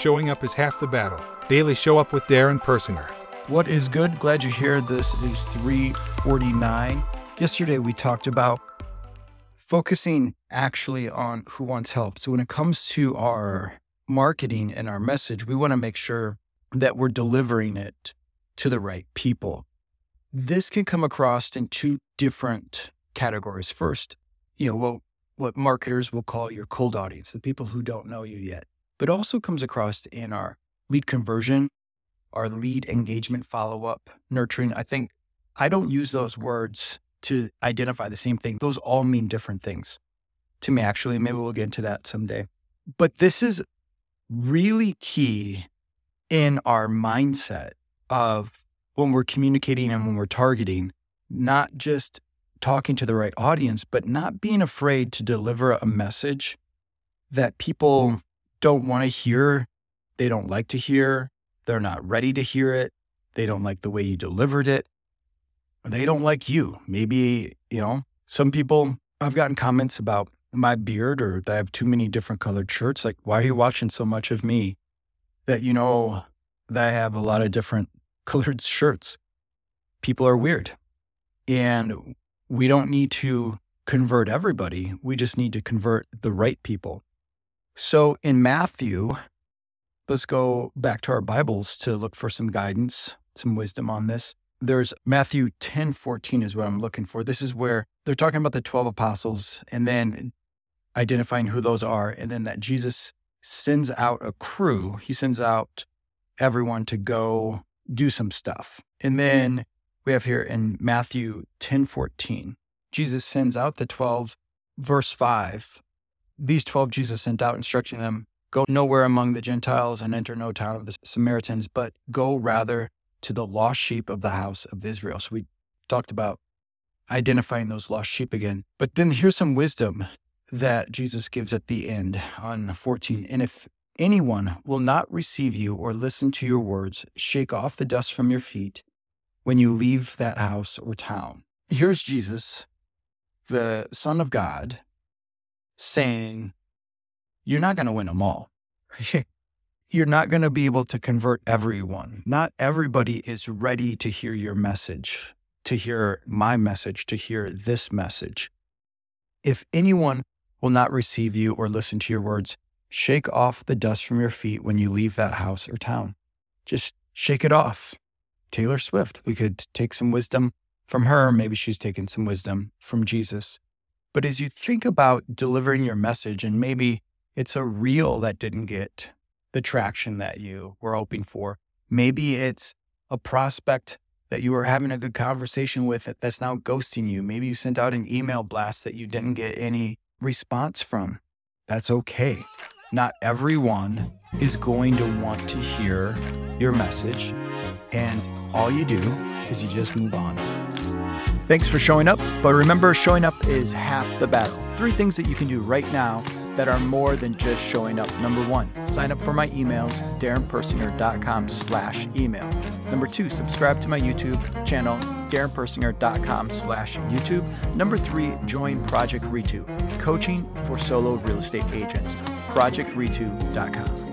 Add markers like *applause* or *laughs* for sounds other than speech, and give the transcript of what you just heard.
Showing up is half the battle. Daily Show Up with Darren Persinger. What is good? Glad you're here. This is 349. Yesterday we talked about focusing actually on who wants help. So when it comes to our marketing and our message, we want to make sure that we're delivering it to the right people. This can come across in two different categories. First, you know, well, what marketers will call your cold audience, the people who don't know you yet, but also comes across in our lead conversion, our lead engagement follow up, nurturing. I think I don't use those words to identify the same thing. Those all mean different things to me, actually. Maybe we'll get into that someday. But this is really key in our mindset of when we're communicating and when we're targeting, not just talking to the right audience, but not being afraid to deliver a message that people mm. Don't want to hear, they don't like to hear, they're not ready to hear it, they don't like the way you delivered it, they don't like you. Maybe, you know, some people, I've gotten comments about my beard or that I have too many different colored shirts. Like, why are you watching so much of me that you know that I have a lot of different *laughs* colored shirts? People are weird. And we don't need to convert everybody. We just need to convert the right people. So in Matthew, let's go back to our Bibles to look for some guidance, some wisdom on this. There's Matthew 10 14 is what I'm looking for. This is where they're talking about the 12 apostles and then identifying who those are. And then that Jesus sends out a crew, he sends out everyone to go do some stuff. And then we have here in Matthew 10 14, Jesus sends out the 12, verse 5. These 12 Jesus sent out, instructing them, Go nowhere among the Gentiles and enter no town of the Samaritans, but go rather to the lost sheep of the house of Israel. So we talked about identifying those lost sheep again. But then here's some wisdom that Jesus gives at the end on 14. And if anyone will not receive you or listen to your words, shake off the dust from your feet when you leave that house or town. Here's Jesus, the Son of God, saying, You're not going to win them all. *laughs* You're not going to be able to convert everyone. Not everybody is ready to hear your message, to hear my message, to hear this message. If anyone will not receive you or listen to your words, shake off the dust from your feet when you leave that house or town. Just shake it off. Taylor Swift. We could take some wisdom from her. Maybe she's taken some wisdom from Jesus. But as you think about delivering your message, and maybe it's a reel that didn't get the traction that you were hoping for, maybe it's a prospect that you were having a good conversation with that's now ghosting you. Maybe you sent out an email blast that you didn't get any response from. That's okay. Not everyone is going to want to hear your message. And all you do is you just move on. Thanks for showing up. But remember, showing up is half the battle. Three things that you can do right now that are more than just showing up. Number one, sign up for my emails, darrenpersinger.com slash email. Number two, subscribe to my YouTube channel, darrenpersinger.com slash YouTube. Number three, join Project Ritu, coaching for solo real estate agents, projectritu.com.